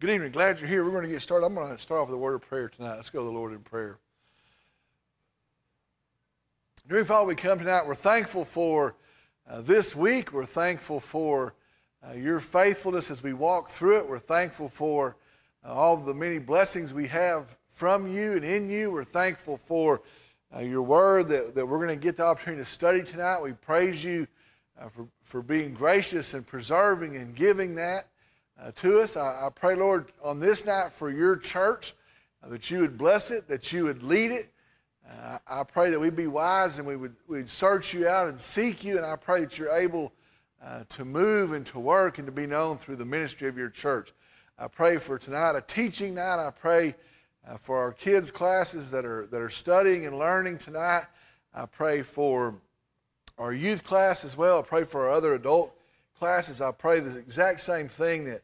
Good evening. Glad you're here. We're going to get started. I'm going to start off with a word of prayer tonight. Let's go to the Lord in prayer. Dear Father, we come tonight. We're thankful for uh, this week. We're thankful for uh, your faithfulness as we walk through it. We're thankful for uh, all the many blessings we have from you and in you. We're thankful for uh, your word that, that we're going to get the opportunity to study tonight. We praise you uh, for, for being gracious and preserving and giving that uh, to us. I, I, pray, Lord, on this night for your church, uh, that you would bless it, that you would lead it. Uh, I pray that we'd be wise and we would we'd search you out and seek you, and I pray that you're able uh, to move and to work and to be known through the ministry of your church. I pray for tonight, a teaching night. I pray uh, for our kids' classes that are, that are studying and learning tonight. I pray for our youth class as well. I pray for our other adult classes, I pray the exact same thing that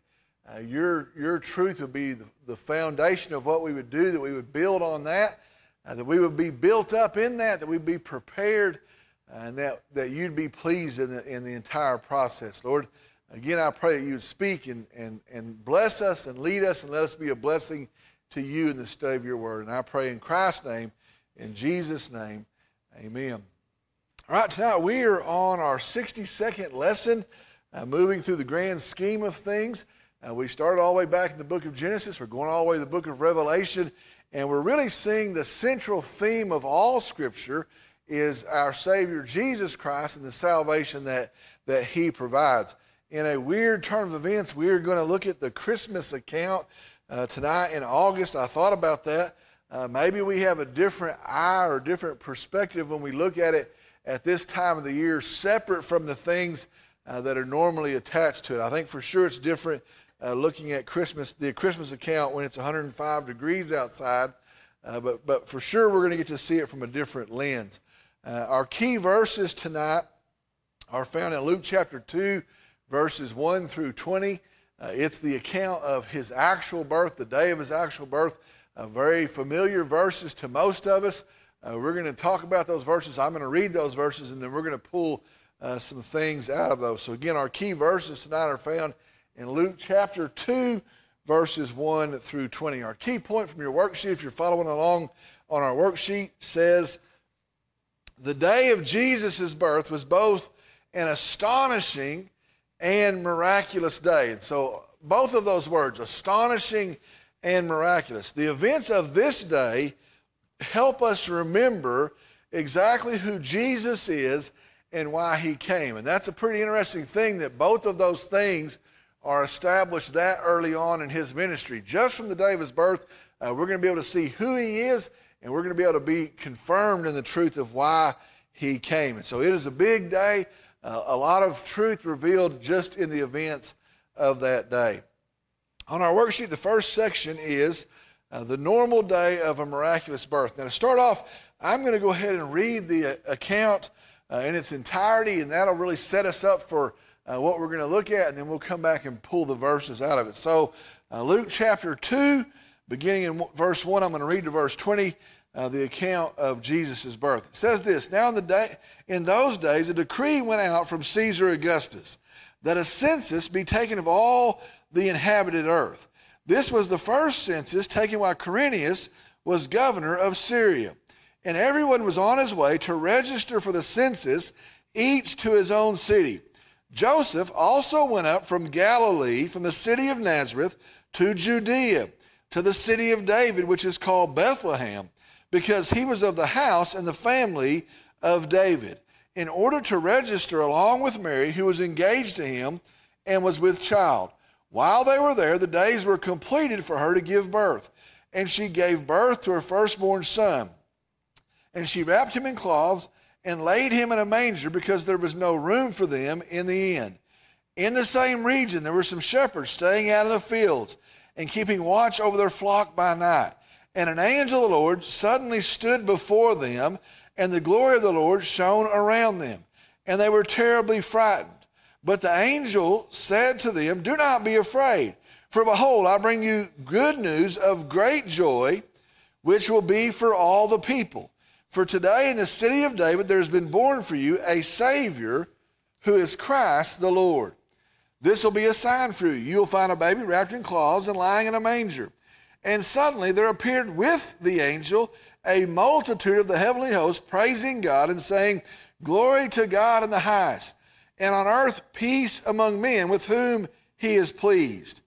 uh, your, your truth would be the, the, foundation of what we would do, that we would build on that, uh, that we would be built up in that, that we'd be prepared, uh, and that, that you'd be pleased in the, in the entire process. Lord, again, I pray that you would speak and, and, and bless us and lead us and let us be a blessing to you in the study of your word. And I pray in Christ's name, in Jesus' name, amen. All right, tonight we are on our 62nd lesson uh, moving through the grand scheme of things. Uh, we started all the way back in the book of Genesis. We're going all the way to the book of Revelation. And we're really seeing the central theme of all Scripture is our Savior Jesus Christ and the salvation that, that He provides. In a weird turn of events, we're going to look at the Christmas account uh, tonight in August. I thought about that. Uh, maybe we have a different eye or different perspective when we look at it at this time of the year, separate from the things uh, that are normally attached to it. I think for sure it's different uh, looking at Christmas, the Christmas account when it's 105 degrees outside, uh, but, but for sure we're going to get to see it from a different lens. Uh, our key verses tonight are found in Luke chapter 2, verses 1 through 20. Uh, it's the account of his actual birth, the day of his actual birth. Uh, very familiar verses to most of us. we're going to talk about those verses. I'm going to read those verses, and then we're going to pull uh, some things out of those. So, again, our key verses tonight are found in Luke chapter 2, verses 1 through 20. Our key point from your worksheet, if you're following along on our worksheet, says the day of Jesus' birth was both an astonishing and miraculous day. And so, both of those words, astonishing and miraculous. The events of this day help us remember exactly who Jesus is and why he came. And that's a pretty interesting thing that both of those things are established that early on in his ministry. Just from the day of his birth, uh, we're going to be able to see who he is, and we're going to be able to be confirmed in the truth of why he came. And so it is a big day, uh, a lot of truth revealed just in the events of that day. On our worksheet, the first section is uh, the normal day of a miraculous birth. Now, to start off, I'm going to go ahead and read the uh, account uh, in its entirety, and that'll really set us up for uh, what we're going to look at, and then we'll come back and pull the verses out of it. So, uh, Luke chapter 2, beginning in verse 1, I'm going to read to verse 20. Uh, the account of Jesus' birth. It says this Now in, the day, in those days, a decree went out from Caesar Augustus that a census be taken of all the inhabited earth. This was the first census taken while Quirinius was governor of Syria and everyone was on his way to register for the census, each to his own city. Joseph also went up from Galilee, from the city of Nazareth, to Judea, to the city of David, which is called Bethlehem, because he was of the house and the family of David, in order to register along with Mary, who was engaged to him and was with child. While they were there, the days were completed for her to give birth, and she gave birth to her firstborn son. And she wrapped him in cloths and laid him in a manger because there was no room for them in the inn. In the same region, there were some shepherds staying out in the fields and keeping watch over their flock by night. And an angel of the Lord suddenly stood before them, and the glory of the Lord shone around them. And they were terribly frightened. But the angel said to them, Do not be afraid, for behold, I bring you good news of great joy, which will be for all the people. For today in the city of David there has been born for you a Savior who is Christ the Lord. This will be a sign for you. You'll find a baby wrapped in cloths and lying in a manger. And suddenly there appeared with the angel a multitude of the heavenly hosts praising God and saying, Glory to God in the highest, and on earth peace among men with whom he is pleased.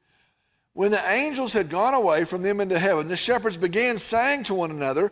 When the angels had gone away from them into heaven, the shepherds began saying to one another,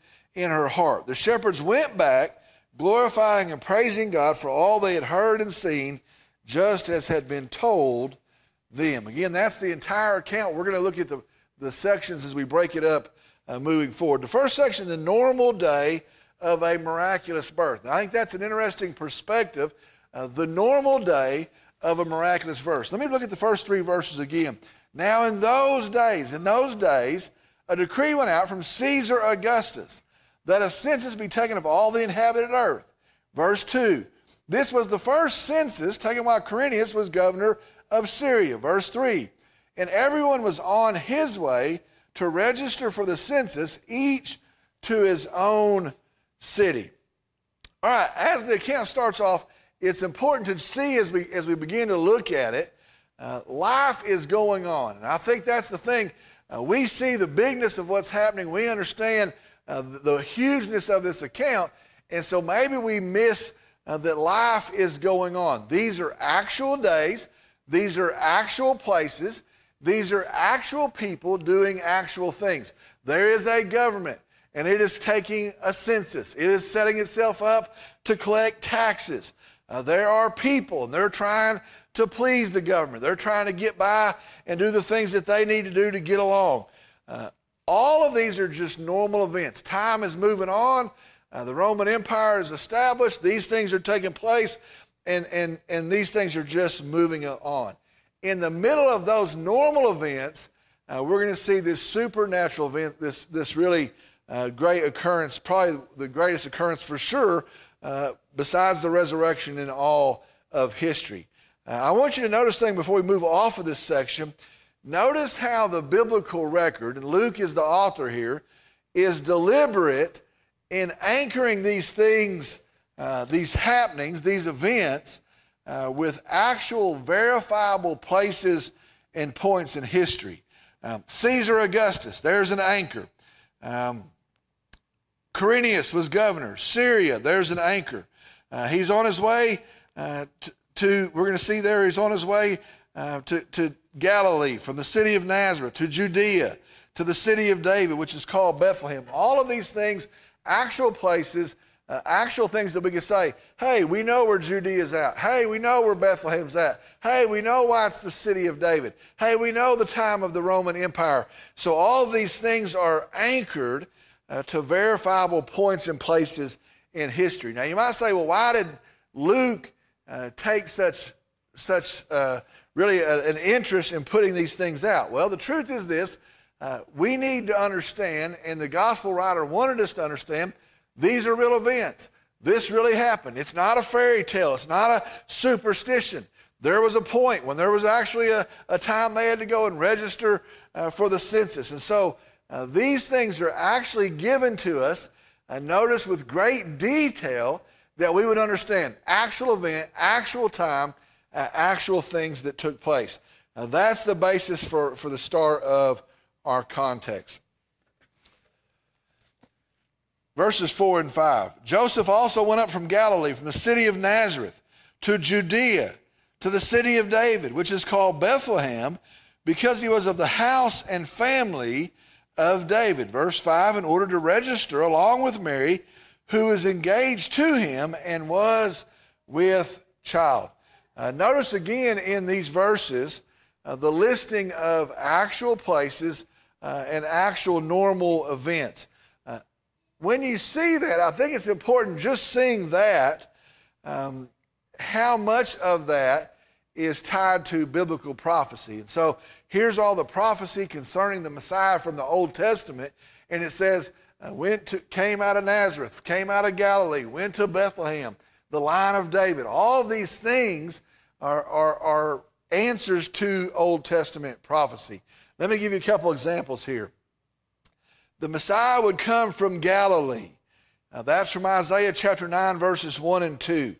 in her heart. The shepherds went back, glorifying and praising God for all they had heard and seen, just as had been told them. Again, that's the entire account. We're going to look at the, the sections as we break it up uh, moving forward. The first section, the normal day of a miraculous birth. I think that's an interesting perspective. Uh, the normal day of a miraculous verse. Let me look at the first three verses again. Now, in those days, in those days, a decree went out from Caesar Augustus that a census be taken of all the inhabited earth. Verse 2 This was the first census taken while Quirinius was governor of Syria. Verse 3 And everyone was on his way to register for the census, each to his own city. All right, as the account starts off, it's important to see as we, as we begin to look at it, uh, life is going on. And I think that's the thing. Uh, we see the bigness of what's happening, we understand uh, the, hugeness of this account, and so maybe we miss uh, that life is going on. These are actual days, these are actual places, these are actual people doing actual things. There is a government and it is taking a census. It is setting itself up to collect taxes. Uh, there are people, and they're trying to please the government. They're trying to get by and do the things that they need to do to get along. Uh, all of these are just normal events. Time is moving on. Uh, the Roman Empire is established. These things are taking place, and, and, and these things are just moving on. In the middle of those normal events, uh, we're going to see this supernatural event, this, this really uh, great occurrence, probably the greatest occurrence for sure, uh, besides the resurrection in all of history. Uh, I want you to notice thing before we move off of this section. Notice how the biblical record, and Luke is the author here, is deliberate in anchoring these things, uh, these happenings, these events, uh, with actual verifiable places and points in history. Um, Caesar Augustus, there's an anchor. Um, Quirinius was governor. Syria, there's an anchor. Uh, he's on his way uh, to, to, we're going to see there, he's on his way uh, to, to Galilee, from the city of Nazareth to Judea, to the city of David, which is called Bethlehem. All of these things, actual places, uh, actual things that we can say, hey, we know where Judea's at. Hey, we know where Bethlehem's at. Hey, we know why it's the city of David. Hey, we know the time of the Roman Empire. So all these things are anchored uh, to verifiable points and places in history. Now, you might say, well, why did Luke uh, take such, such uh, really a, an interest in putting these things out? Well, the truth is this uh, we need to understand, and the gospel writer wanted us to understand, these are real events. This really happened. It's not a fairy tale, it's not a superstition. There was a point when there was actually a, a time they had to go and register uh, for the census. And so, uh, these things are actually given to us, and notice with great detail that we would understand actual event, actual time, uh, actual things that took place. Now, that's the basis for, for the start of our context. Verses 4 and 5. Joseph also went up from Galilee, from the city of Nazareth, to Judea, to the city of David, which is called Bethlehem, because he was of the house and family of David. Verse 5 in order to register along with Mary, who was engaged to him and was with child. Uh, notice again in these verses uh, the listing of actual places uh, and actual normal events. Uh, when you see that, I think it's important just seeing that, um, how much of that is tied to biblical prophecy. And so here's all the prophecy concerning the Messiah from the Old Testament. And it says, uh, went to, came out of Nazareth, came out of Galilee, went to Bethlehem, the line of David. All of these things are, are, are answers to Old Testament prophecy. Let me give you a couple examples here. The Messiah would come from Galilee. Now, that's from Isaiah chapter 9, verses 1 and 2.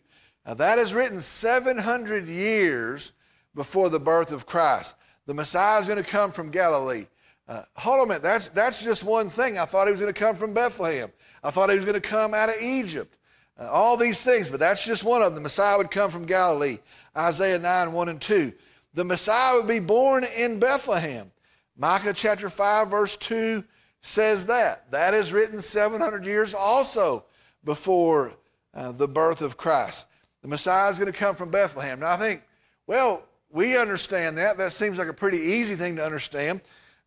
Now, that is written 700 years before the birth of Christ. The Messiah is going to come from Galilee. Uh, hold on a minute, that's, that's just one thing. I thought he was going to come from Bethlehem. I thought he was going to come out of Egypt. Uh, all these things, but that's just one of them. The Messiah would come from Galilee. Isaiah 9, 1 and 2. The Messiah would be born in Bethlehem. Micah chapter 5, verse 2 says that. That is written 700 years also before uh, the birth of Christ. The Messiah is going to come from Bethlehem. Now, I think, well, we understand that. That seems like a pretty easy thing to understand.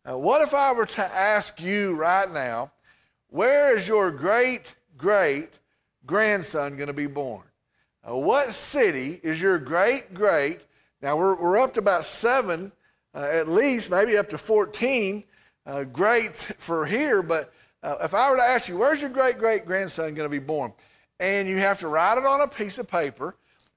Uh, what if I were to ask you right now, where is your great great grandson going to be born? Uh, what city is your great great? Now we're, we're up to about seven, uh, at least, maybe up to 14 uh, greats for here. But uh, if I were to ask you, where's your great great grandson going to be born? And you have to write it on a piece of paper,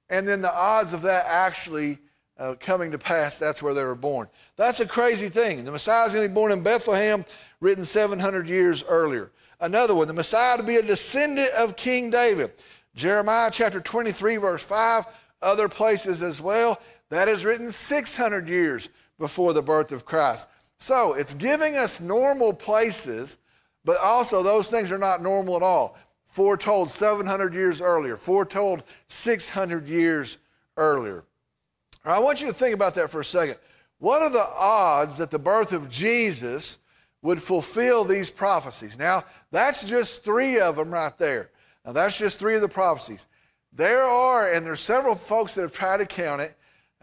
and then the odds of that actually uh, coming to pass, that's where they were born. That's a crazy thing. The Messiah is going to be born in Bethlehem, written 700 years earlier. Another one, the Messiah to be a descendant of King David. Jeremiah chapter 23, verse 5, other places as well. That is written 600 years before the birth of Christ. So it's giving us normal places, but also those things are not normal at all. Foretold 700 years earlier, foretold 600 years earlier. I want you to think about that for a second. What are the odds that the birth of Jesus would fulfill these prophecies? Now, that's just three of them right there. Now, that's just three of the prophecies. There are, and there's several folks that have tried to count it,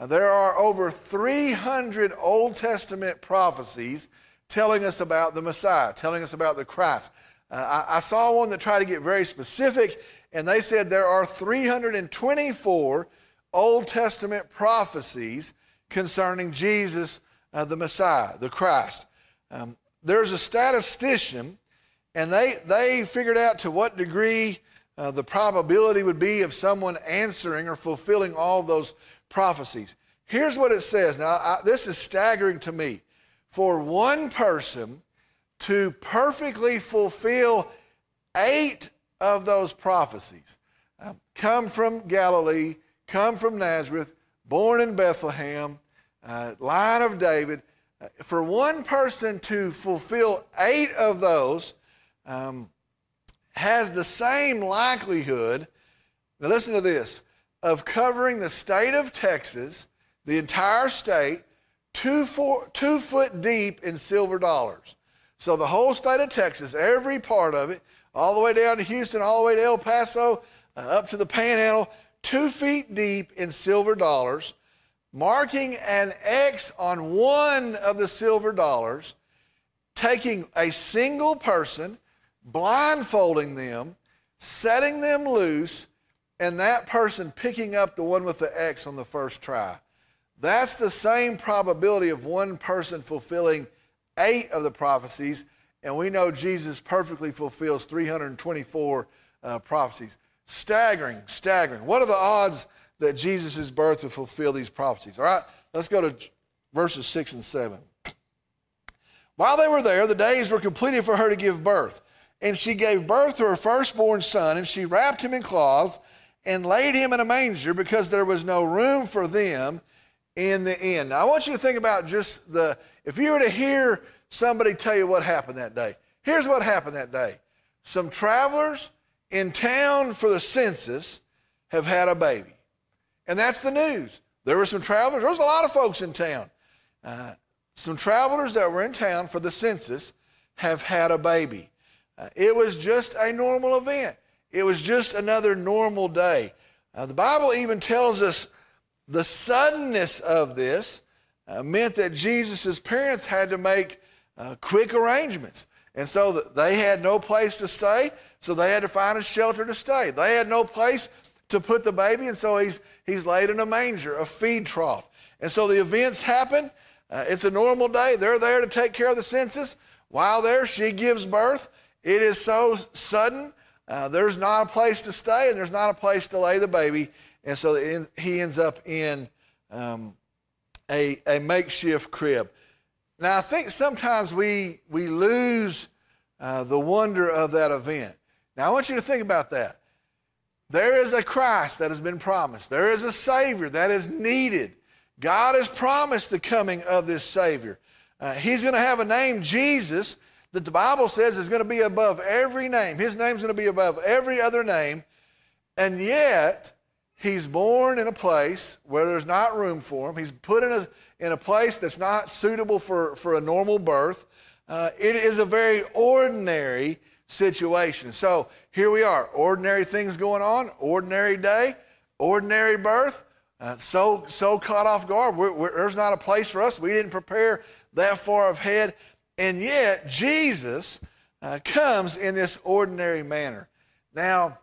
there are over 300 Old Testament prophecies telling us about the Messiah, telling us about the Christ. Uh, I, I saw one that tried to get very specific, and they said there are 324 Old Testament prophecies concerning Jesus, uh, the Messiah, the Christ. Um, there's a statistician, and they, they figured out to what degree uh, the probability would be of someone answering or fulfilling all those prophecies. Here's what it says. Now, I, this is staggering to me. For one person to perfectly fulfill eight of those prophecies, uh, come from Galilee, come from Nazareth, born in Bethlehem, uh, line of David. Uh, for one person to fulfill eight of those um, has the same likelihood, now listen to this, of covering the state of Texas, the entire state, two, four, two foot deep in silver dollars. So the whole state of Texas, every part of it, all the way down to Houston, all the way to El Paso, uh, up to the Panhandle, two feet deep in silver dollars, marking an X on one of the silver dollars, taking a single person, blindfolding them, setting them loose, and that person picking up the one with the X on the first try. That's the same probability of one person fulfilling eight of the prophecies, and we know Jesus perfectly fulfills 324 uh, prophecies. Staggering, staggering. What are the odds that Jesus' birth will fulfill these prophecies? All right, let's go to verses 6 and 7. While they were there, the days were completed for her to give birth. And she gave birth to her firstborn son, and she wrapped him in cloths and laid him in a manger because there was no room for them in the inn. Now, I want you to think about just the, if you were to hear somebody tell you what happened that day, here's what happened that day. Some travelers in town for the census have had a baby. And that's the news. There were some travelers, there was a lot of folks in town. Uh, some travelers that were in town for the census have had a baby. Uh, it was just a normal event, it was just another normal day. Uh, the Bible even tells us the suddenness of this uh, meant that Jesus' parents had to make uh, quick arrangements. And so they had no place to stay. So they had to find a shelter to stay. They had no place to put the baby, and so he's, he's laid in a manger, a feed trough. And so the events happen. Uh, it's a normal day. They're there to take care of the census. While there, she gives birth. It is so sudden. Uh, there's not a place to stay, and there's not a place to lay the baby. And so he ends up in um, a, a makeshift crib. Now, I think sometimes we, we lose uh, the wonder of that event. Now, I want you to think about that. There is a Christ that has been promised, there is a Savior that is needed. God has promised the coming of this Savior. Uh, he's going to have a name, Jesus, that the Bible says is going to be above every name. His name's going to be above every other name. And yet, he's born in a place where there's not room for him. He's put in a, in a place that's not suitable for, for a normal birth. Uh, it is a very ordinary situation. So here we are, ordinary things going on, ordinary day, ordinary birth. Uh, so so caught off guard. We're, we're, there's not a place for us. We didn't prepare that far ahead, and yet Jesus uh, comes in this ordinary manner. Now,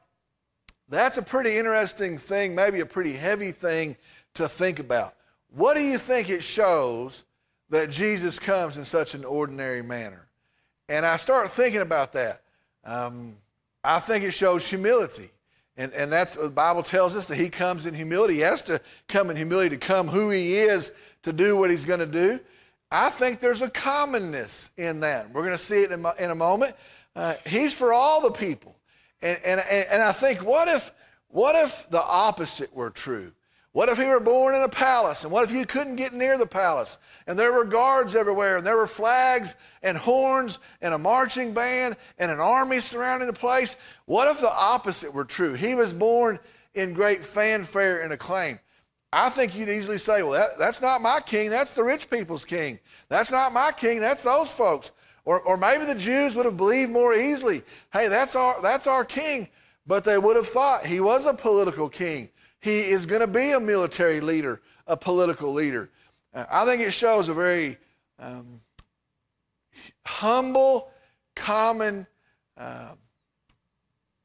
that's a pretty interesting thing, maybe a pretty heavy thing to think about. What do you think it shows that Jesus comes in such an ordinary manner? And I start thinking about that. Um, I think it shows humility. And, and that's what the Bible tells us that he comes in humility. He has to come in humility to come who he is to do what he's going to do. I think there's a commonness in that. We're going to see it in, in a moment. Uh, he's for all the people. And, and, and I think, what if, what if the opposite were true? What if he were born in a palace? And what if you couldn't get near the palace? And there were guards everywhere, and there were flags and horns and a marching band and an army surrounding the place? What if the opposite were true? He was born in great fanfare and acclaim. I think you'd easily say, well, that, that's not my king, that's the rich people's king. That's not my king, that's those folks. Or, or maybe the Jews would have believed more easily, hey, that's our, that's our king. But they would have thought he was a political king. He is going to be a military leader, a political leader. I think it shows a very um, humble, common uh,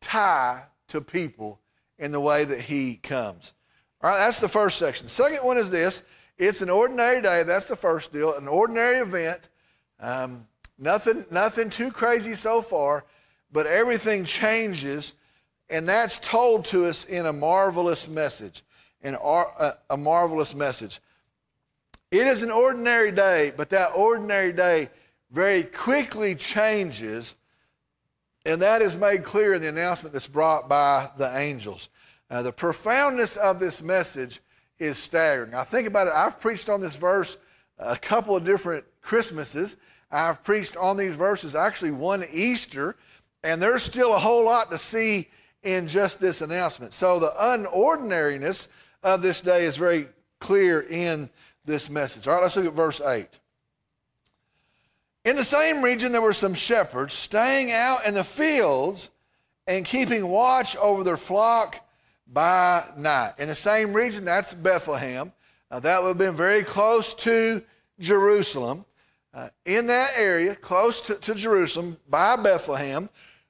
tie to people in the way that he comes. All right, that's the first section. The second one is this it's an ordinary day. That's the first deal, an ordinary event. Um, nothing, nothing too crazy so far, but everything changes and that's told to us in a marvelous message, in a, a marvelous message. It is an ordinary day, but that ordinary day very quickly changes, and that is made clear in the announcement that's brought by the angels. Uh, the profoundness of this message is staggering. I think about it, I've preached on this verse a couple of different Christmases. I've preached on these verses actually one Easter, and there's still a whole lot to see in just this announcement. So the unordinariness of this day is very clear in this message. All right, let's look at verse 8. In the same region, there were some shepherds staying out in the fields and keeping watch over their flock by night. In the same region, that's Bethlehem. Uh, that would have been very close to Jerusalem. Uh, in that area, close to, to Jerusalem, by Bethlehem,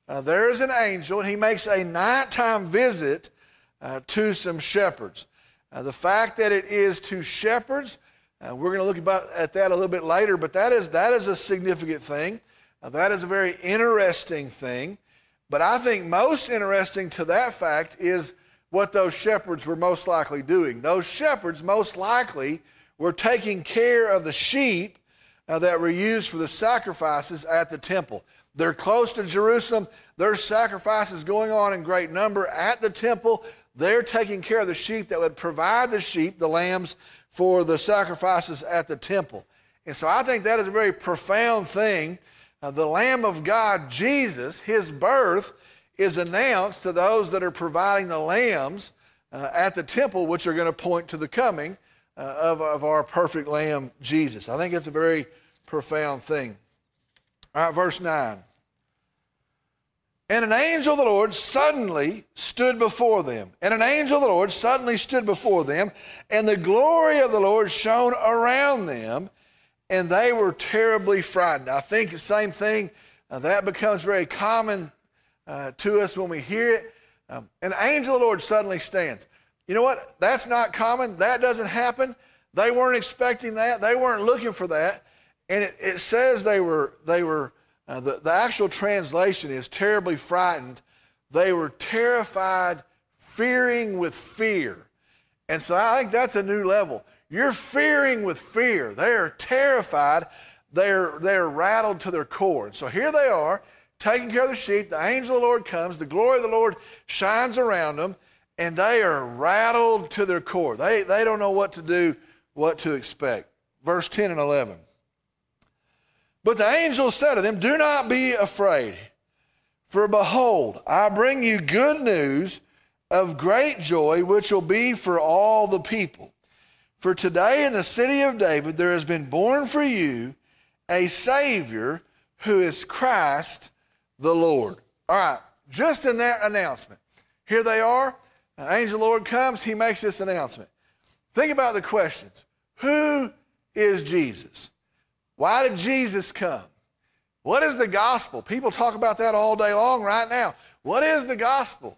uh, there is an angel, and he makes a nighttime visit uh, to some shepherds. Uh, the fact that it is to shepherds, uh, we're going to look about, at that a little bit later, but that is, that is a significant thing. That is a very interesting thing. But I think most interesting to that fact is what those shepherds were most likely doing. Those shepherds most likely were taking care of the sheep uh, that were used for the sacrifices at the temple. They're close to Jerusalem. There's sacrifices going on in great number at the temple. They're taking care of the sheep that would provide the sheep, the lambs, for the sacrifices at the temple. And so I think that is a very profound thing. Uh, the Lamb of God, Jesus, his birth is announced to those that are providing the lambs uh, at the temple, which are going to point to the coming uh, of, of our perfect Lamb, Jesus. I think it's a very profound thing. All right, verse 9. And an angel of the Lord suddenly stood before them. And an angel of the Lord suddenly stood before them, and the glory of the Lord shone around them, and they were terribly frightened. I think the same thing uh, that becomes very common uh, to us when we hear it. Um, an angel of the Lord suddenly stands. You know what? That's not common. That doesn't happen. They weren't expecting that. They weren't looking for that. And it, it says they were, they were uh, the, the actual translation is terribly frightened. They were terrified, fearing with fear. And so I think that's a new level. You're fearing with fear. They are terrified. They're, they're rattled to their core. And so here they are, taking care of the sheep. The angel of the Lord comes. The glory of the Lord shines around them, and they are rattled to their core. They, they don't know what to do, what to expect. Verse 10 and 11. But the angel said to them, Do not be afraid, for behold, I bring you good news of great joy, which will be for all the people. For today in the city of David there has been born for you a Savior who is Christ the Lord. All right, just in that announcement, here they are. An angel of the Lord comes, he makes this announcement. Think about the questions Who is Jesus? Why did Jesus come? What is the gospel? People talk about that all day long right now. What is the gospel?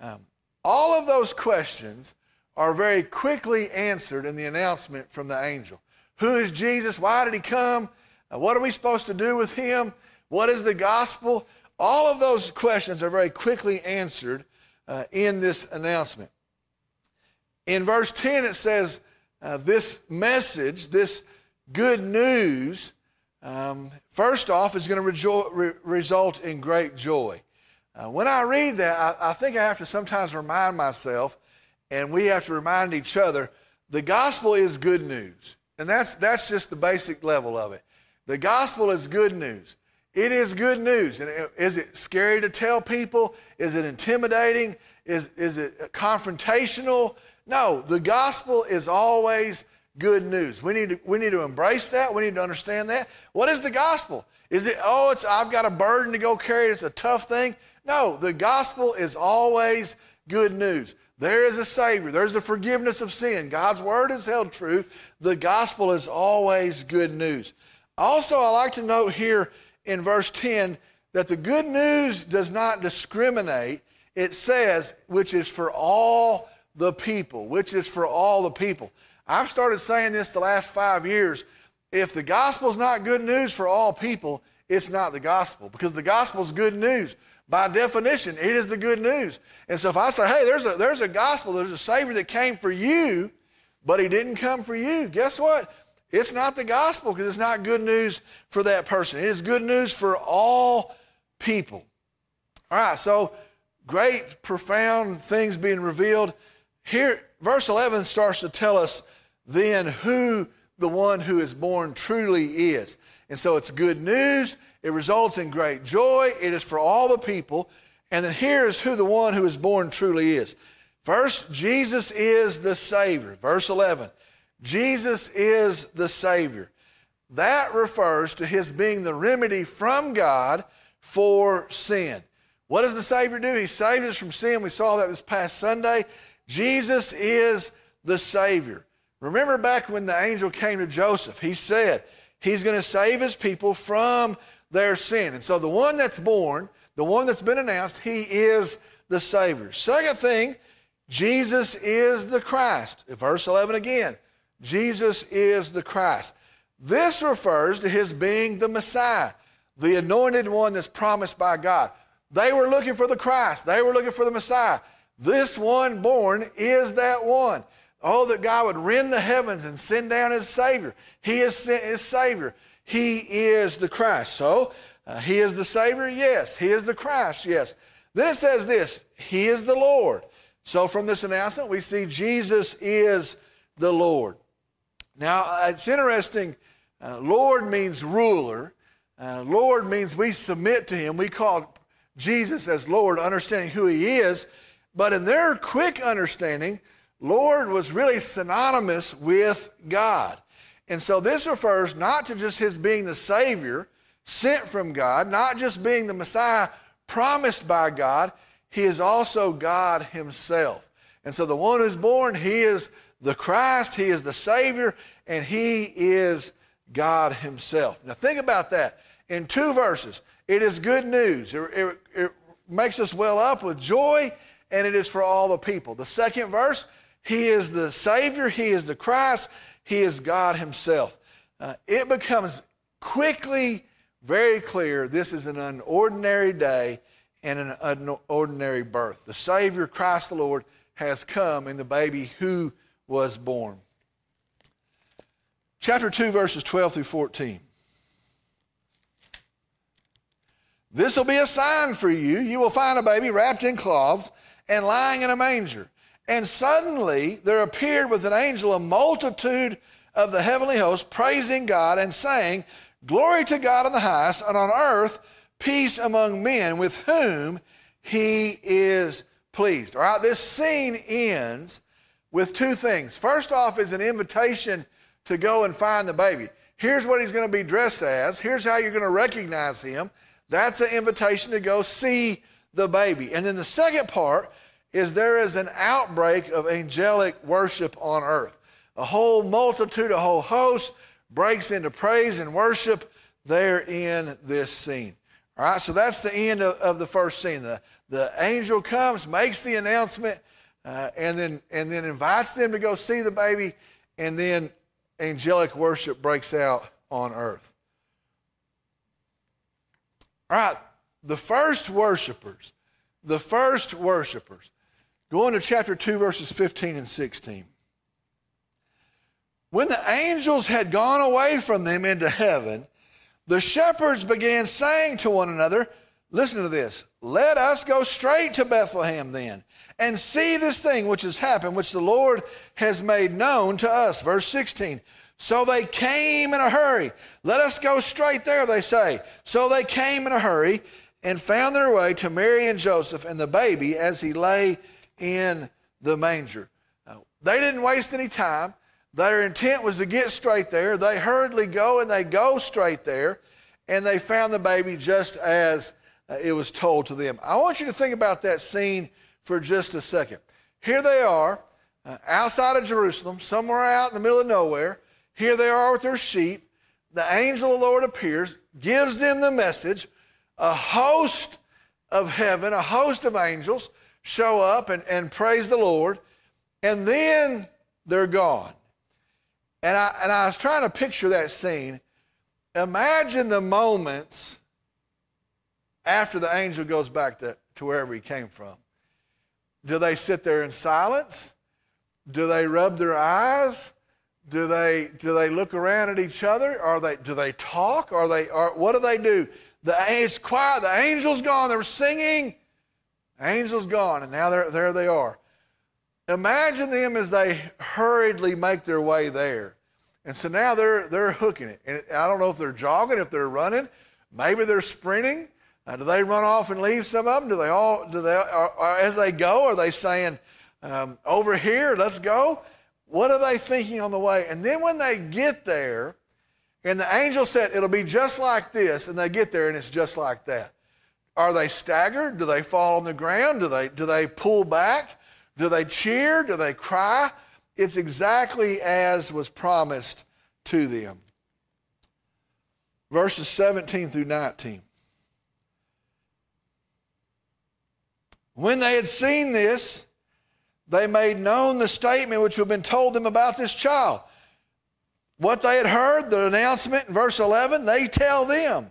Um, all of those questions are very quickly answered in the announcement from the angel. Who is Jesus? Why did he come? Uh, what are we supposed to do with him? What is the gospel? All of those questions are very quickly answered uh, in this announcement. In verse 10, it says, uh, This message, this good news, um, first off, is going to rejo- re- result in great joy. Uh, when I read that, I, I think I have to sometimes remind myself, and we have to remind each other, the gospel is good news. And that's, that's just the basic level of it. The gospel is good news. It is good news. And is it scary to tell people? Is it intimidating? Is, is it confrontational? No, the gospel is always good news. We need, to, we need to embrace that. We need to understand that. What is the gospel? Is it, oh, it's I've got a burden to go carry, it's a tough thing? No, the gospel is always good news. There is a Savior. There's the forgiveness of sin. God's word is held true. The gospel is always good news. Also, I like to note here in verse 10 that the good news does not discriminate. It says, which is for all the people, which is for all the people. I've started saying this the last five years. If the gospel is not good news for all people, it's not the gospel because the gospel is good news. By definition, it is the good news. And so if I say, hey, there's a, there's a gospel, there's a Savior that came for you, but he didn't come for you, guess what? It's not the gospel because it's not good news for that person. It is good news for all people. All right, so great, profound things being revealed. Here, verse 11 starts to tell us then who the one who is born truly is. And so it's good news. It results in great joy. It is for all the people. And then here is who the one who is born truly is. First, Jesus is the Savior. Verse 11 Jesus is the Savior. That refers to his being the remedy from God for sin. What does the Savior do? He saves us from sin. We saw that this past Sunday. Jesus is the Savior. Remember back when the angel came to Joseph, he said he's going to save his people from their sin. And so the one that's born, the one that's been announced, he is the Savior. Second thing, Jesus is the Christ. Verse 11 again, Jesus is the Christ. This refers to his being the Messiah, the anointed one that's promised by God. They were looking for the Christ, they were looking for the Messiah. This one born is that one. Oh, that God would rend the heavens and send down his Savior. He is sent his Savior. He is the Christ. So, uh, he is the Savior? Yes. He is the Christ? Yes. Then it says this He is the Lord. So, from this announcement, we see Jesus is the Lord. Now, uh, it's interesting. Uh, Lord means ruler. Uh, Lord means we submit to Him. We call Jesus as Lord, understanding who He is. But in their quick understanding, Lord was really synonymous with God. And so this refers not to just his being the Savior sent from God, not just being the Messiah promised by God, he is also God himself. And so the one who's born, he is the Christ, he is the Savior, and he is God himself. Now think about that. In two verses, it is good news. It, it, it makes us well up with joy and it is for all the people. The second verse, He is the Savior, He is the Christ, He is God Himself. Uh, it becomes quickly very clear this is an unordinary day and an unordinary birth. The Savior, Christ the Lord, has come in the baby who was born. Chapter 2, verses 12 through 14. This will be a sign for you. You will find a baby wrapped in cloths and lying in a manger. And suddenly there appeared with an angel a multitude of the heavenly host, praising God and saying, Glory to God in the highest, and on earth peace among men with whom he is pleased. All right, this scene ends with two things. First off, is an invitation to go and find the baby. Here's what he's going to be dressed as. Here's how you're going to recognize him. That's an invitation to go see the baby. And then the second part is there is an outbreak of angelic worship on earth. A whole multitude, a whole host breaks into praise and worship there in this scene. All right, so that's the end of, of the first scene. The, the angel comes, makes the announcement, uh, and, then, and then invites them to go see the baby, and then angelic worship breaks out on earth. All right, the first worshipers, the first worshipers. Go into chapter 2, verses 15 and 16. When the angels had gone away from them into heaven, the shepherds began saying to one another, Listen to this, let us go straight to Bethlehem then and see this thing which has happened, which the Lord has made known to us. Verse 16. So they came in a hurry. Let us go straight there, they say. So they came in a hurry and found their way to Mary and Joseph and the baby as he lay in the manger. They didn't waste any time. Their intent was to get straight there. They hurriedly go and they go straight there, and they found the baby just as uh, it was told to them. I want you to think about that scene for just a second. Here they are uh, outside of Jerusalem, somewhere out in the middle of nowhere. Here they are with their sheep. The angel of the Lord appears, gives them the message. A host of heaven, a host of angels show up and, and praise the Lord, and then they're gone. And I, and I was trying to picture that scene. Imagine the moments after the angel goes back to, to wherever he came from. Do they sit there in silence? Do they rub their eyes? Do they, do they look around at each other? Are they, do they talk? Are they, are, what do they do? The, it's quiet. The angel's gone. They were singing. angel's gone, and now there they are. Imagine them as they hurriedly make their way there. And so now they're, they're hooking it. And I don't know if they're jogging, if they're running, maybe they're sprinting. Uh, do they run off and leave some of them? Do they all, do they, are, are, as they go, are they saying, um, over here, let's go? What are they thinking on the way? And then when they get there, and the angel said, it'll be just like this, and they get there and it's just like that. Are they staggered? Do they fall on the ground? Do they, do they pull back? Do they cheer? Do they cry? It's exactly as was promised to them. Verses 17 through 19. When they had seen this, they made known the statement which had been told them about this child. What they had heard, the announcement in verse 11, they tell them.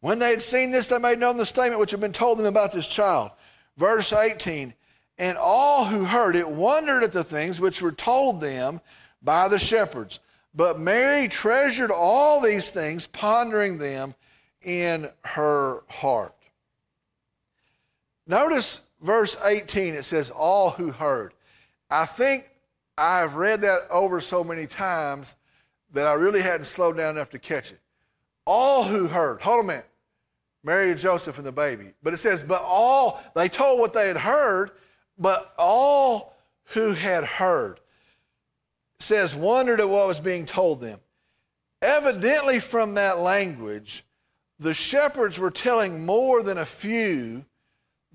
When they had seen this, they made known the statement which had been told them about this child. Verse 18, and all who heard it wondered at the things which were told them by the shepherds. But Mary treasured all these things, pondering them in her heart. Notice verse 18, it says, All who heard. I think I've read that over so many times that I really hadn't slowed down enough to catch it. All who heard. Hold a minute. Mary and Joseph and the baby. But it says, But all, they told what they had heard but all who had heard says wondered at what was being told them. Evidently, from that language, the shepherds were telling more than a few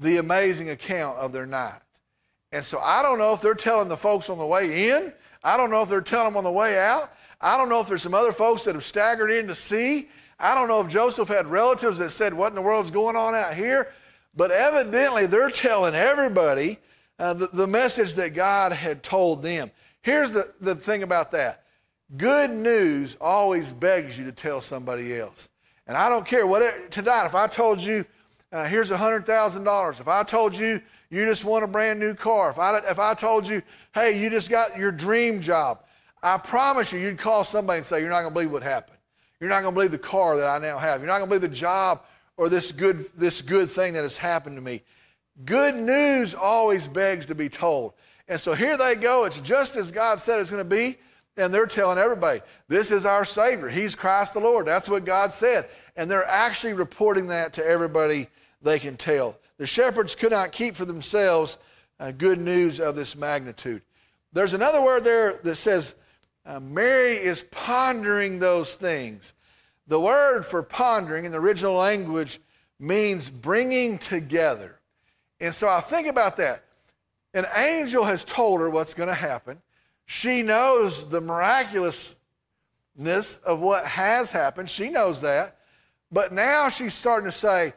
the amazing account of their night. And so I don't know if they're telling the folks on the way in. I don't know if they're telling them on the way out. I don't know if there's some other folks that have staggered in to see. I don't know if Joseph had relatives that said, What in the world's going on out here? But evidently, they're telling everybody uh, the, the message that God had told them. Here's the, the thing about that good news always begs you to tell somebody else. And I don't care what it, tonight, if I told you, uh, here's $100,000, if I told you you just want a brand new car, if I, if I told you, hey, you just got your dream job, I promise you, you'd call somebody and say, You're not going to believe what happened. You're not going to believe the car that I now have. You're not going to believe the job or this good, this good thing that has happened to me. Good news always begs to be told. And so here they go. It's just as God said it's going to be. And they're telling everybody, this is our Savior. He's Christ the Lord. That's what God said. And they're actually reporting that to everybody they can tell. The shepherds could not keep for themselves uh, good news of this magnitude. There's another word there that says uh, Mary is pondering those things. The word for pondering in the original language means bringing together. And so I think about that. An angel has told her what's going to happen. She knows the miraculousness of what has happened. She knows that. But now she's starting to say,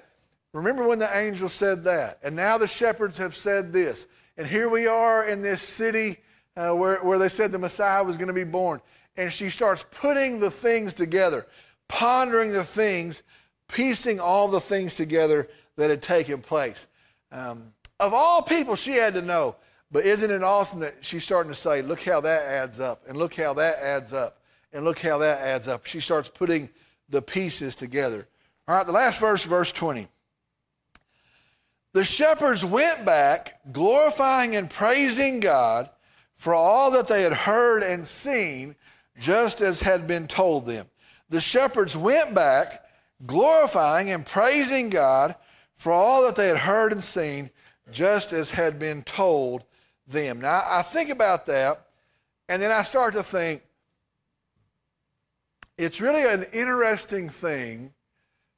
Remember when the angel said that? And now the shepherds have said this. And here we are in this city uh, where, where they said the Messiah was going to be born. And she starts putting the things together, pondering the things, piecing all the things together that had taken place. Um, of all people, she had to know. But isn't it awesome that she's starting to say, look how that adds up, and look how that adds up, and look how that adds up? She starts putting the pieces together. All right, the last verse, verse 20. The shepherds went back, glorifying and praising God for all that they had heard and seen, just as had been told them. The shepherds went back, glorifying and praising God for all that they had heard and seen, just as had been told them. Now, I think about that, and then I start to think it's really an interesting thing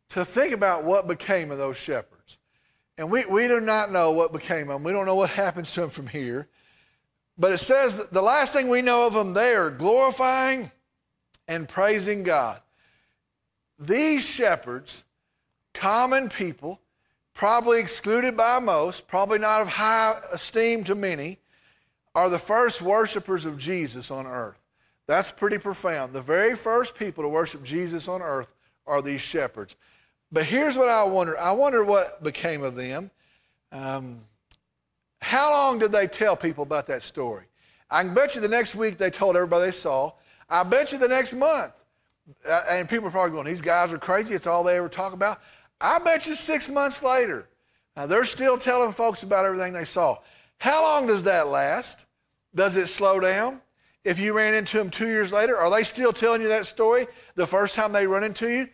to think about what became of those shepherds. And we, we do not know what became of them. We don't know what happens to them from here. But it says the last thing we know of them there, glorifying and praising God. These shepherds, common people, probably excluded by most, probably not of high esteem to many, are the first worshipers of Jesus on earth. That's pretty profound. The very first people to worship Jesus on earth are these shepherds. But here's what I wonder I wonder what became of them. Um, how long did they tell people about that story? I can bet you the next week they told everybody they saw. I bet you the next month. Uh, and people are probably going, these guys are crazy. It's all they ever talk about. I bet you six months later, uh, they're still telling folks about everything they saw. How long does that last? Does it slow down? If you ran into them two years later, are they still telling you that story the first time they run into you?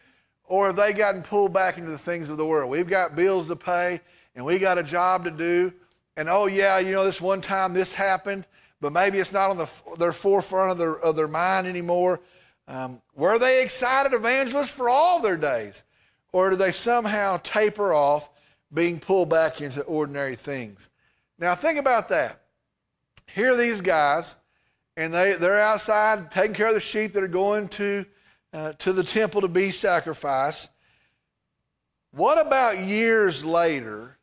Or have they gotten pulled back into the things of the world? We've got bills to pay and we got a job to do and oh yeah, you know this one time this happened, but maybe it's not on the, their forefront of their, of their mind anymore. Um, were they excited evangelists for all their days? Or do they somehow taper off being pulled back into ordinary things? Now think about that. Here are these guys, and they, they're outside taking care of the sheep that are going to, uh, to the temple to be sacrificed. What about years later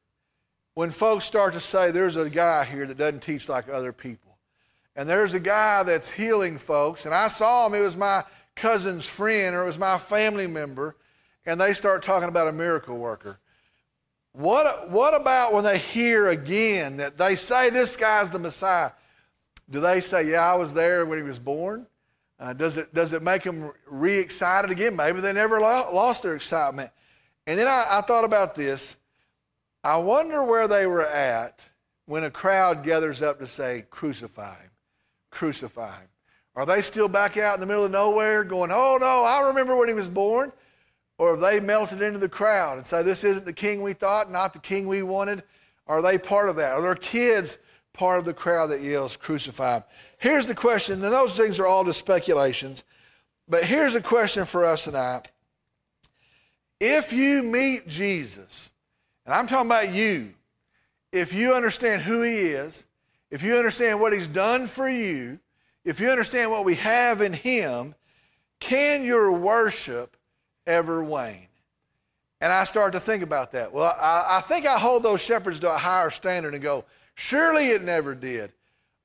when folks start to say there's a guy here that doesn't teach like other people, and there's a guy that's healing folks, and I saw him, it was my cousin's friend or it was my family member, and they start talking about a miracle worker. What, what about when they hear again that they say this guy's the Messiah? Do they say, Yeah, I was there when he was born? Uh, does, it, does it make them re excited again? Maybe they never lost their excitement. And then I, I thought about this. I wonder where they were at when a crowd gathers up to say, Crucify him, crucify him. Are they still back out in the middle of nowhere going, Oh no, I remember when he was born? Or have they melted into the crowd and say, This isn't the king we thought, not the king we wanted? Are they part of that? Are their kids part of the crowd that yells, Crucify him? Here's the question, and those things are all just speculations, but here's a question for us tonight. If you meet Jesus, and I'm talking about you. If you understand who He is, if you understand what He's done for you, if you understand what we have in Him, can your worship ever wane? And I start to think about that. Well, I, I think I hold those shepherds to a higher standard and go, surely it never did.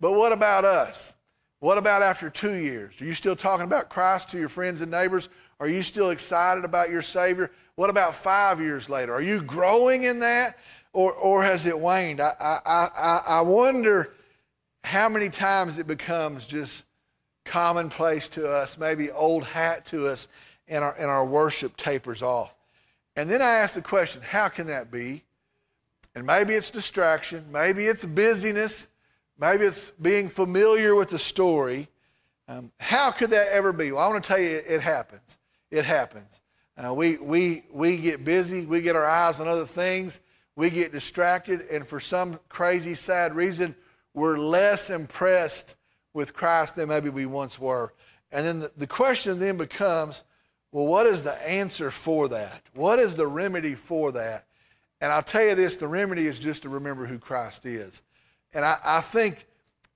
But what about us? What about after two years? Are you still talking about Christ to your friends and neighbors? Are you still excited about your Savior? What about five years later? Are you growing in that or, or has it waned? I, I, I, I wonder how many times it becomes just commonplace to us, maybe old hat to us, and our, and our worship tapers off. And then I ask the question, how can that be? And maybe it's distraction, maybe it's busyness, maybe it's being familiar with the story. Um, how could that ever be? Well, I want to tell you, it, it happens. It happens. Uh, we, we, we get busy, we get our eyes on other things, we get distracted, and for some crazy, sad reason, we're less impressed with Christ than maybe we once were. And then the, the question then becomes well, what is the answer for that? What is the remedy for that? And I'll tell you this the remedy is just to remember who Christ is. And I, I think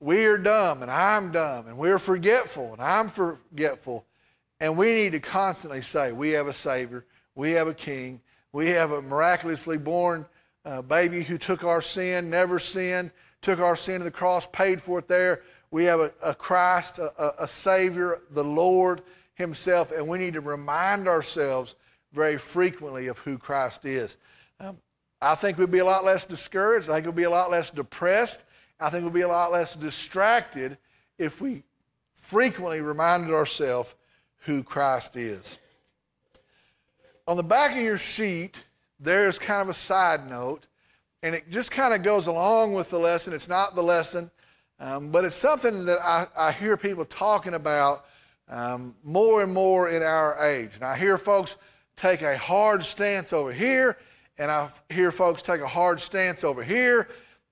we are dumb, and I'm dumb, and we're forgetful, and I'm forgetful. And we need to constantly say, we have a Savior, we have a King, we have a miraculously born uh, baby who took our sin, never sinned, took our sin to the cross, paid for it there. We have a, a Christ, a, a Savior, the Lord Himself, and we need to remind ourselves very frequently of who Christ is. I think we'd be a lot less discouraged. I think we'd be a lot less depressed. I think we'd be a lot less distracted if we frequently reminded ourselves who Christ is. On the back of your sheet, there's kind of a side note, and it just kind of goes along with the lesson. It's not the lesson, um, but it's something that I, I hear people talking about um, more and more in our age. And I hear folks take a hard stance over here, and I hear folks take a hard stance over here.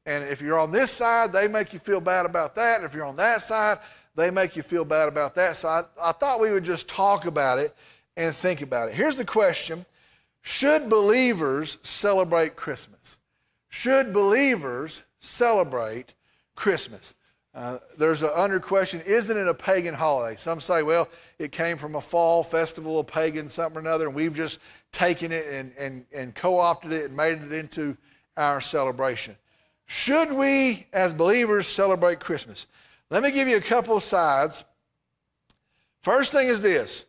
And if you're on this side, they make you feel bad about that. And if you're on that side, they make you feel bad about that. So I, I thought we would just talk about it and think about it. Here's the question Should believers celebrate Christmas? Should believers celebrate Christmas? Uh, there's an under question isn't it a pagan holiday? Some say, well, it came from a fall festival, a pagan something or another, and we've just taken it and, and, and co opted it and made it into our celebration. Should we, as believers, celebrate Christmas? Let me give you a couple of sides. First thing is this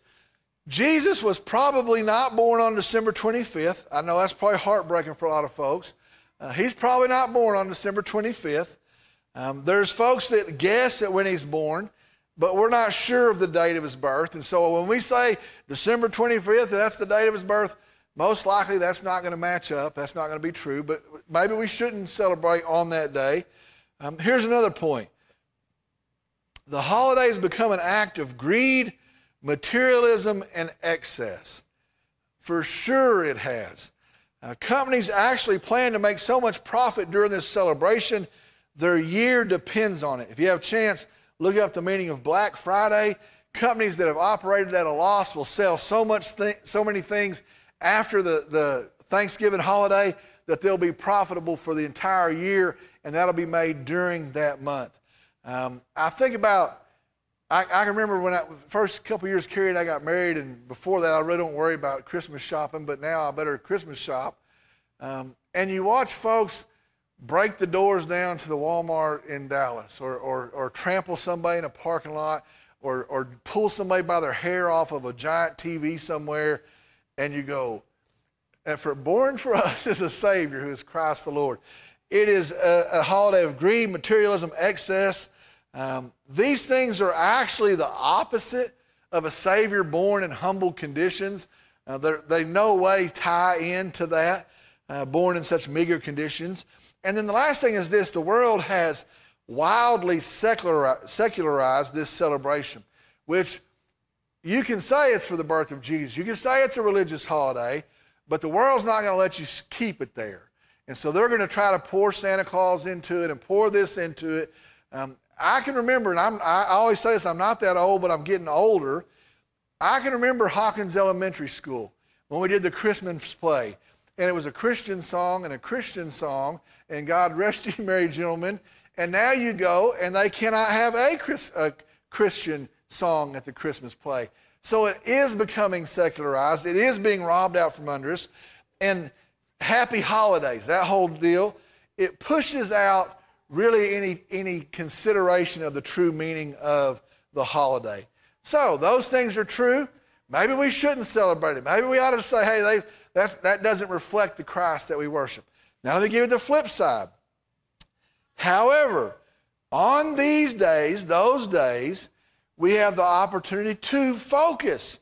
Jesus was probably not born on December 25th. I know that's probably heartbreaking for a lot of folks. Uh, he's probably not born on December 25th. Um, there's folks that guess at when he's born, but we're not sure of the date of his birth. And so when we say December 25th, that's the date of his birth, most likely that's not going to match up. That's not going to be true, but maybe we shouldn't celebrate on that day. Um, here's another point the holidays become an act of greed, materialism, and excess. For sure it has. Uh, companies actually plan to make so much profit during this celebration their year depends on it. If you have a chance, look up the meaning of Black Friday. Companies that have operated at a loss will sell so much, th- so many things after the, the Thanksgiving holiday that they'll be profitable for the entire year, and that'll be made during that month. Um, I think about, I, I remember when I first couple years carried, I got married, and before that, I really don't worry about Christmas shopping, but now I better Christmas shop. Um, and you watch folks break the doors down to the Walmart in Dallas or, or, or trample somebody in a parking lot or, or pull somebody by their hair off of a giant TV somewhere, and you go, and for born for us is a Savior who is Christ the Lord. It is a, a holiday of greed, materialism, excess. Um, these things are actually the opposite of a Savior born in humble conditions. Uh, they no way tie into that, uh, born in such meager conditions. And then the last thing is this the world has wildly secularized this celebration, which you can say it's for the birth of Jesus. You can say it's a religious holiday, but the world's not going to let you keep it there. And so they're going to try to pour Santa Claus into it and pour this into it. Um, I can remember, and I'm, I always say this, I'm not that old, but I'm getting older. I can remember Hawkins Elementary School when we did the Christmas play and it was a Christian song and a Christian song, and God rest you, merry gentlemen. And now you go, and they cannot have a, Chris, a Christian song at the Christmas play. So it is becoming secularized. It is being robbed out from under us. and happy holidays, that whole deal, it pushes out really any, any consideration of the true meaning of the holiday. So those things are true. Maybe we shouldn't celebrate it. Maybe we ought to say, hey, they, that's, that doesn't reflect the Christ that we worship. Now let me give you the flip side. However, on these days, those days, we have the opportunity to focus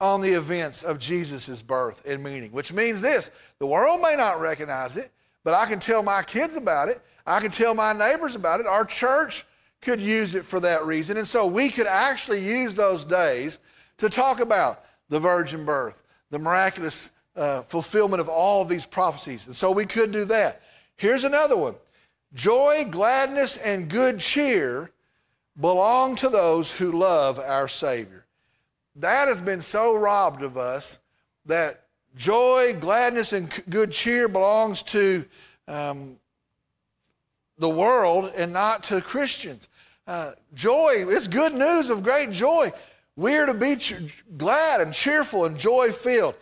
on the events of Jesus' birth and meaning, which means this the world may not recognize it, but I can tell my kids about it. I can tell my neighbors about it. Our church could use it for that reason. And so we could actually use those days to talk about the virgin birth, the miraculous uh, fulfillment of all of these prophecies. And so we could do that. Here's another one joy, gladness, and good cheer belong to those who love our Savior. That has been so robbed of us that joy, gladness, and good cheer belongs to um, the world and not to Christians. Uh, joy, it's good news of great joy. We're to be ch- glad and cheerful and joy filled.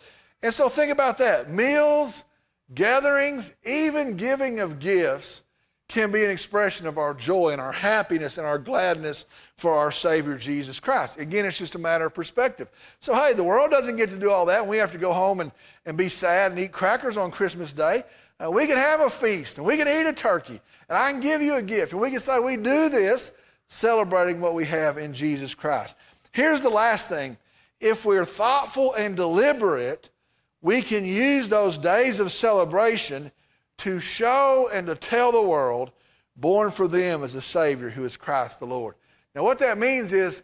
And so think about that. Meals, gatherings, even giving of gifts can be an expression of our joy and our happiness and our gladness for our Savior Jesus Christ. Again, it's just a matter of perspective. So, hey, the world doesn't get to do all that, and we have to go home and, and be sad and eat crackers on Christmas Day. Uh, we can have a feast and we can eat a turkey, and I can give you a gift, and we can say we do this celebrating what we have in Jesus Christ. Here's the last thing if we're thoughtful and deliberate, we can use those days of celebration to show and to tell the world, born for them as a Savior who is Christ the Lord. Now, what that means is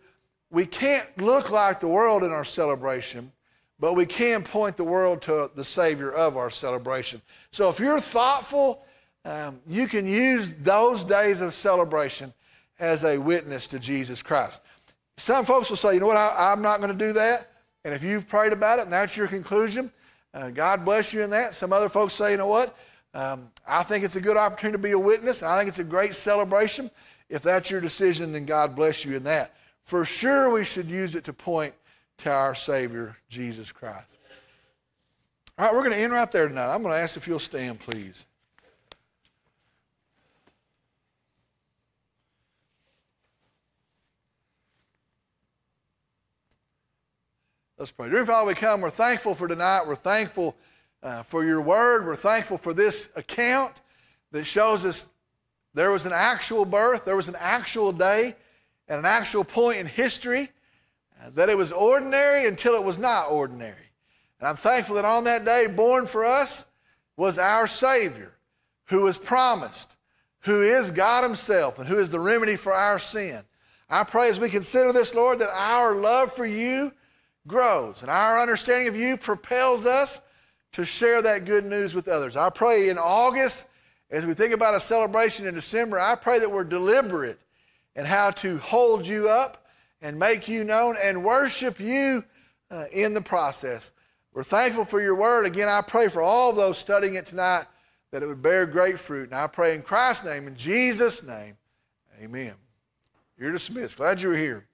we can't look like the world in our celebration, but we can point the world to the Savior of our celebration. So if you're thoughtful, um, you can use those days of celebration as a witness to Jesus Christ. Some folks will say, you know what, I, am not going to do that. And if you've prayed about it and that's your conclusion, uh, God bless you in that. Some other folks say, you know what, um, I think it's a good opportunity to be a witness. I think it's a great celebration. If that's your decision, then God bless you in that. For sure, we should use it to point to our Savior, Jesus Christ. All right, we're going to end right there tonight. I'm going to ask if you'll stand, please. Let's pray. Dear Father, we come. We're thankful for tonight. We're thankful uh, for your word. We're thankful for this account that shows us there was an actual birth, there was an actual day, and an actual point in history uh, that it was ordinary until it was not ordinary. And I'm thankful that on that day, born for us was our Savior, who was promised, who is God Himself, and who is the remedy for our sin. I pray as we consider this, Lord, that our love for you grows and our understanding of you propels us to share that good news with others. I pray in August, as we think about a celebration in December, I pray that we're deliberate in how to hold you up and make you known and worship you uh, in the process. We're thankful for your word. Again, I pray for all those studying it tonight that it would bear great fruit. And I pray in Christ's name, in Jesus' name, amen. You're dismissed. Glad you were here.